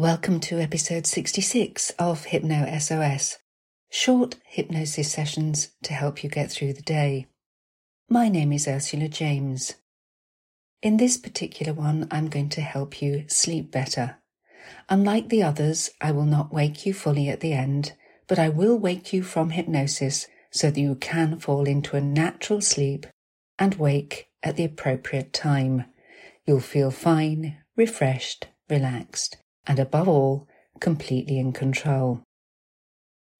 Welcome to episode 66 of Hypno SOS, short hypnosis sessions to help you get through the day. My name is Ursula James. In this particular one, I'm going to help you sleep better. Unlike the others, I will not wake you fully at the end, but I will wake you from hypnosis so that you can fall into a natural sleep and wake at the appropriate time. You'll feel fine, refreshed, relaxed, and above all, completely in control.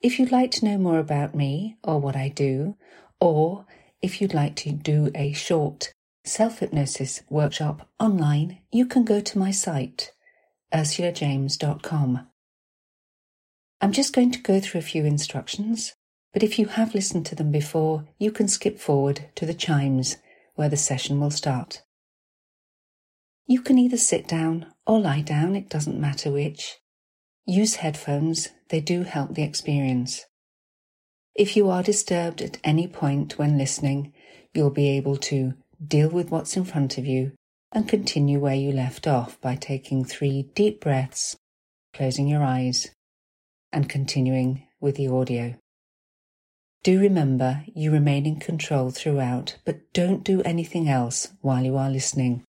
If you'd like to know more about me or what I do, or if you'd like to do a short self hypnosis workshop online, you can go to my site, ursulajames.com. I'm just going to go through a few instructions, but if you have listened to them before, you can skip forward to the chimes where the session will start. You can either sit down or lie down, it doesn't matter which. Use headphones, they do help the experience. If you are disturbed at any point when listening, you'll be able to deal with what's in front of you and continue where you left off by taking three deep breaths, closing your eyes, and continuing with the audio. Do remember you remain in control throughout, but don't do anything else while you are listening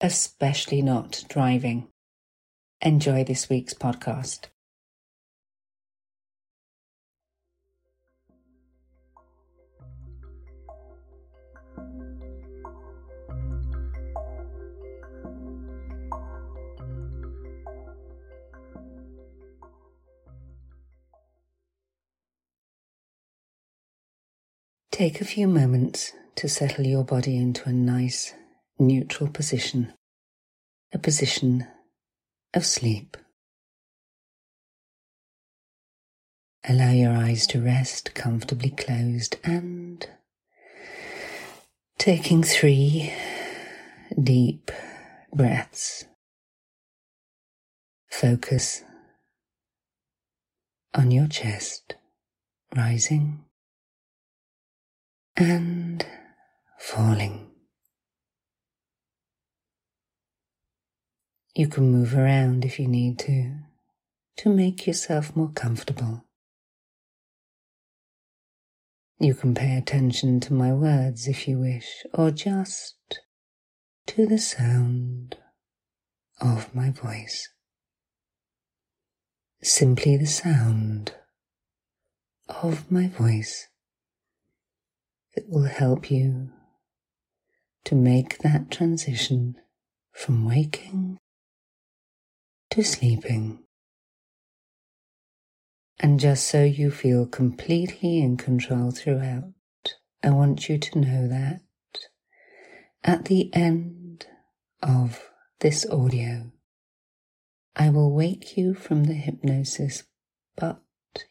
especially not driving. Enjoy this week's podcast. Take a few moments to settle your body into a nice neutral position, a position of sleep. Allow your eyes to rest comfortably closed and taking three deep breaths. Focus on your chest, rising and falling. You can move around if you need to, to make yourself more comfortable. You can pay attention to my words if you wish, or just to the sound of my voice. Simply the sound of my voice that will help you to make that transition from waking to sleeping. And just so you feel completely in control throughout, I want you to know that at the end of this audio, I will wake you from the hypnosis, but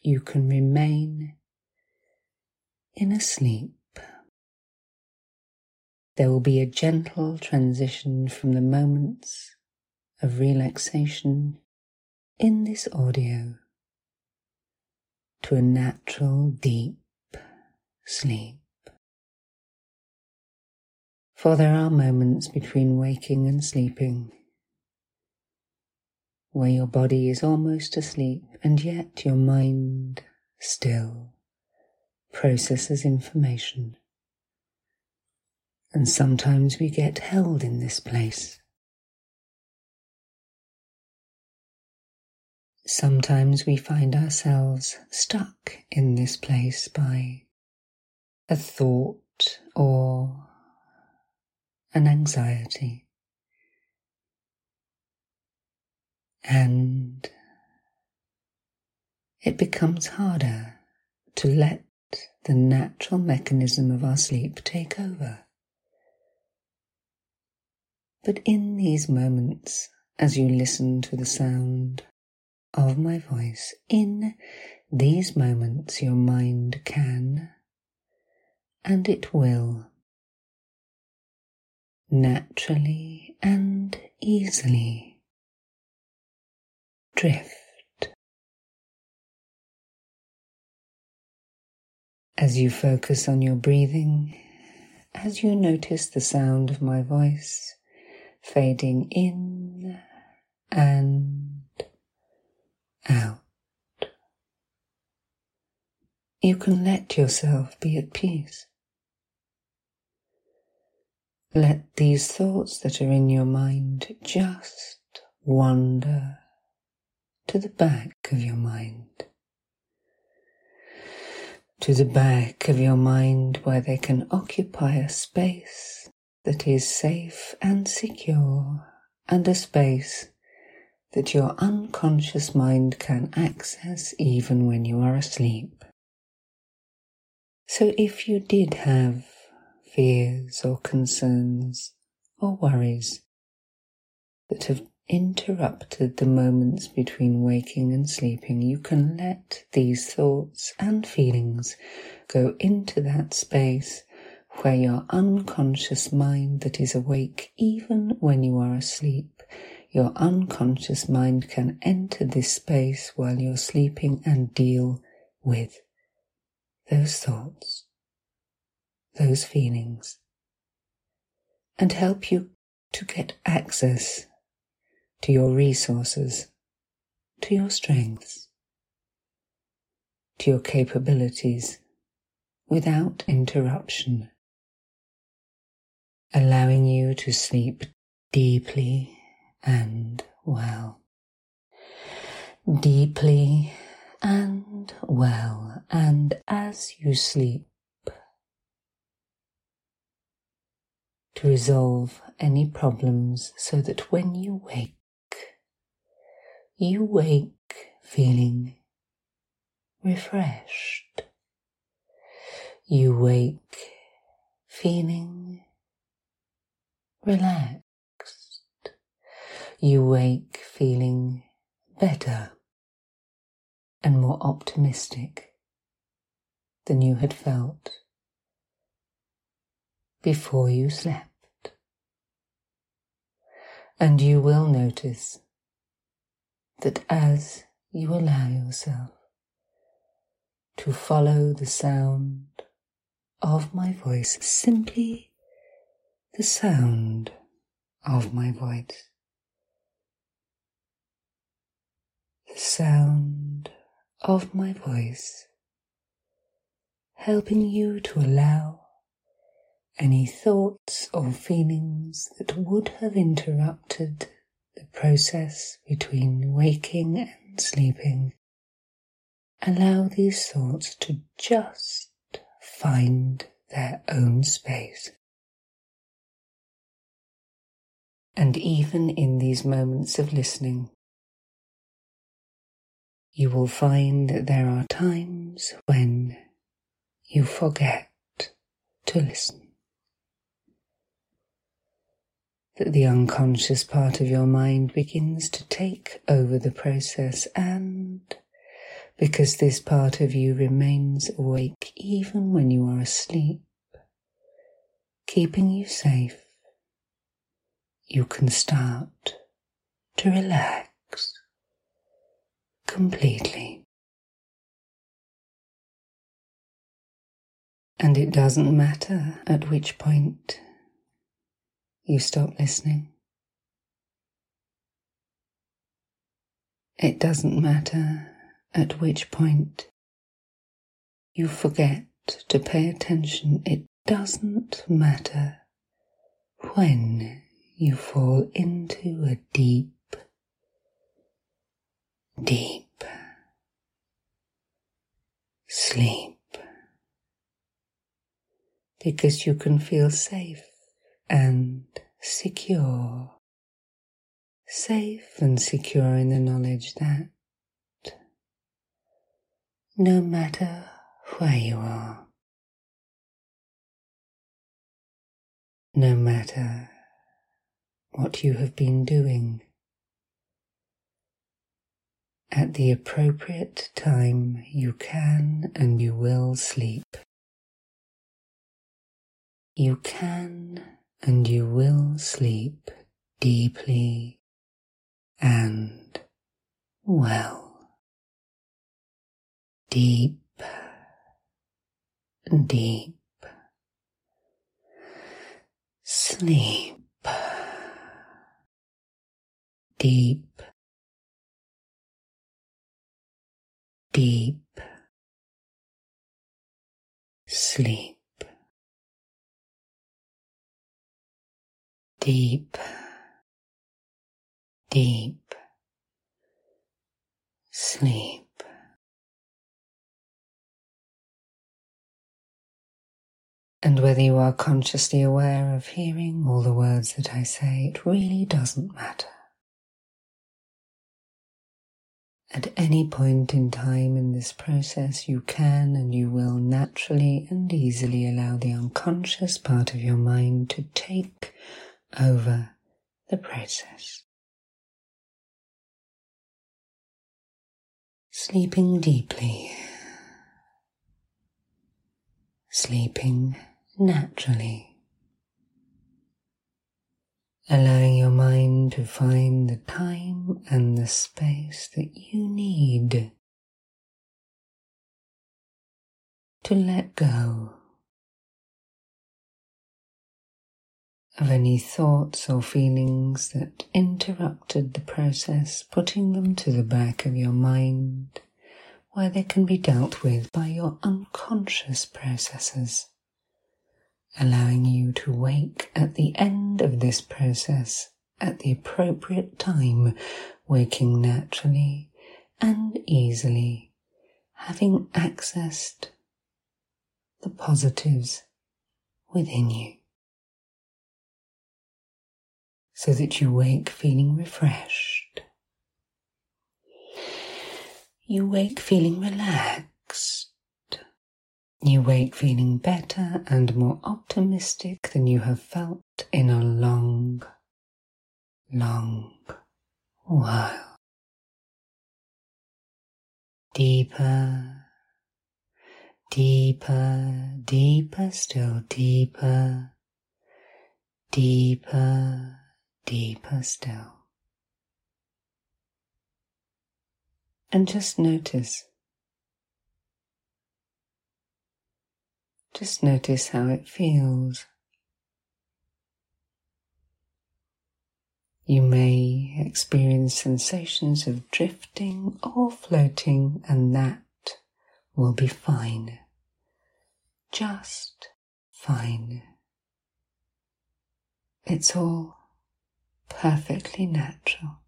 you can remain in a sleep. There will be a gentle transition from the moments of relaxation in this audio to a natural deep sleep. For there are moments between waking and sleeping where your body is almost asleep and yet your mind still processes information. And sometimes we get held in this place Sometimes we find ourselves stuck in this place by a thought or an anxiety. And it becomes harder to let the natural mechanism of our sleep take over. But in these moments, as you listen to the sound of my voice. In these moments, your mind can and it will naturally and easily drift. As you focus on your breathing, as you notice the sound of my voice fading in and out. You can let yourself be at peace. Let these thoughts that are in your mind just wander to the back of your mind. To the back of your mind where they can occupy a space that is safe and secure and a space that your unconscious mind can access even when you are asleep. So if you did have fears or concerns or worries that have interrupted the moments between waking and sleeping, you can let these thoughts and feelings go into that space where your unconscious mind that is awake even when you are asleep, your unconscious mind can enter this space while you're sleeping and deal with those thoughts, those feelings, and help you to get access to your resources, to your strengths, to your capabilities without interruption, allowing you to sleep deeply and well. Deeply and well, and as you sleep, to resolve any problems so that when you wake, you wake feeling refreshed. You wake feeling relaxed. You wake feeling better and more optimistic than you had felt before you slept. And you will notice that as you allow yourself to follow the sound of my voice, simply the sound of my voice, the sound of my voice, helping you to allow any thoughts or feelings that would have interrupted the process between waking and sleeping. Allow these thoughts to just find their own space. And even in these moments of listening, you will find that there are times when you forget to listen. that the unconscious part of your mind begins to take over the process and because this part of you remains awake even when you are asleep, keeping you safe, you can start to relax completely. And it doesn't matter at which point you stop listening. It doesn't matter at which point you forget to pay attention. It doesn't matter when you fall into a deep, deep sleep. Because you can feel safe and secure, safe and secure in the knowledge that no matter where you are, no matter what you have been doing, at the appropriate time you can and you will sleep. You can and you will sleep deeply and well. Deep, deep sleep. Deep deep sleep. Deep, deep sleep. And whether you are consciously aware of hearing all the words that I say, it really doesn't matter. At any point in time in this process, you can and you will naturally and easily allow the unconscious part of your mind to take over the process. Sleeping deeply, sleeping naturally allowing your mind to find the time and the space that you need to let go of any thoughts or feelings that interrupted the process, putting them to the back of your mind where they can be dealt with by your unconscious processes allowing you to wake at the end of this process at the appropriate time, waking naturally and easily, having accessed the positives within you. So that you wake feeling refreshed. You wake feeling relaxed you wake feeling better and more optimistic than you have felt in a long, long while. Deeper, deeper, deeper, still deeper, deeper, deeper still. And just notice Just notice how it feels. You may experience sensations of drifting or floating, and that will be fine. Just fine. It's all perfectly natural.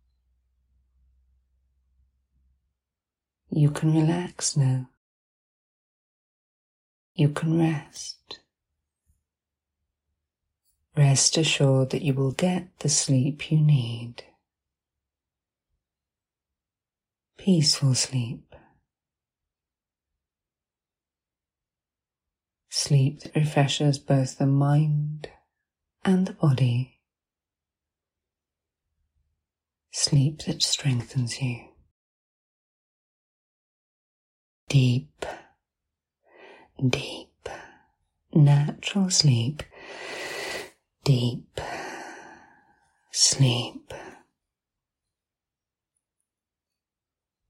You can relax now you can rest. Rest assured that you will get the sleep you need. Peaceful sleep. Sleep that refreshes both the mind and the body. Sleep that strengthens you. Deep deep, natural sleep, deep sleep,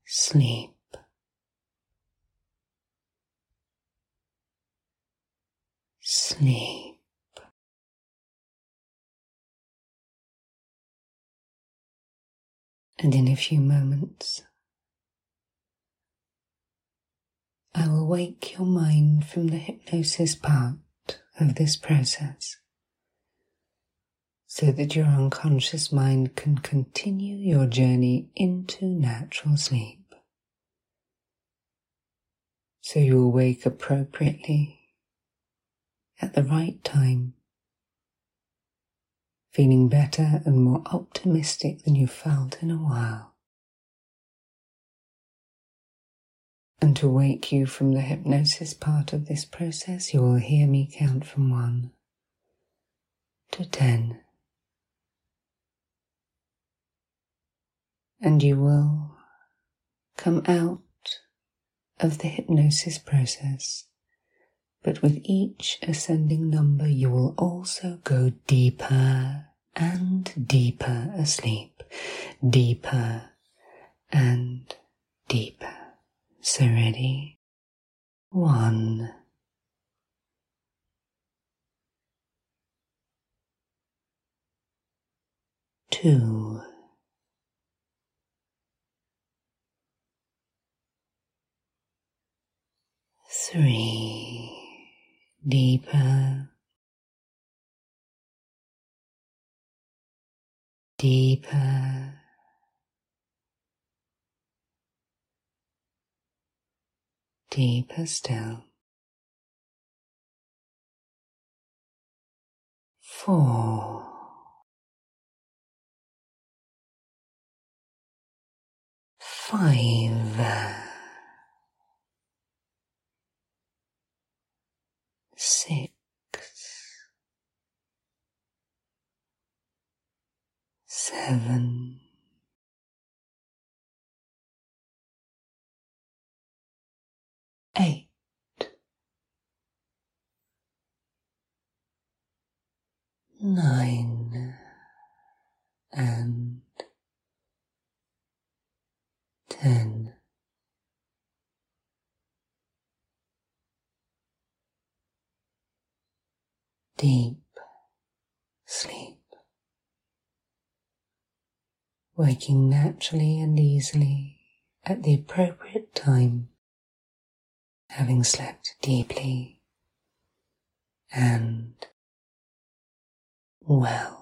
sleep. Sleep. And in a few moments, I will wake your mind from the hypnosis part of this process so that your unconscious mind can continue your journey into natural sleep. So you will wake appropriately at the right time, feeling better and more optimistic than you felt in a while. And to wake you from the hypnosis part of this process, you will hear me count from one to ten. And you will come out of the hypnosis process. But with each ascending number, you will also go deeper and deeper asleep, deeper and deeper. So ready. One. Two. three, deeper, deeper. Deeper still. Four. Five. Ten. Deep sleep, waking naturally and easily at the appropriate time, having slept deeply and well.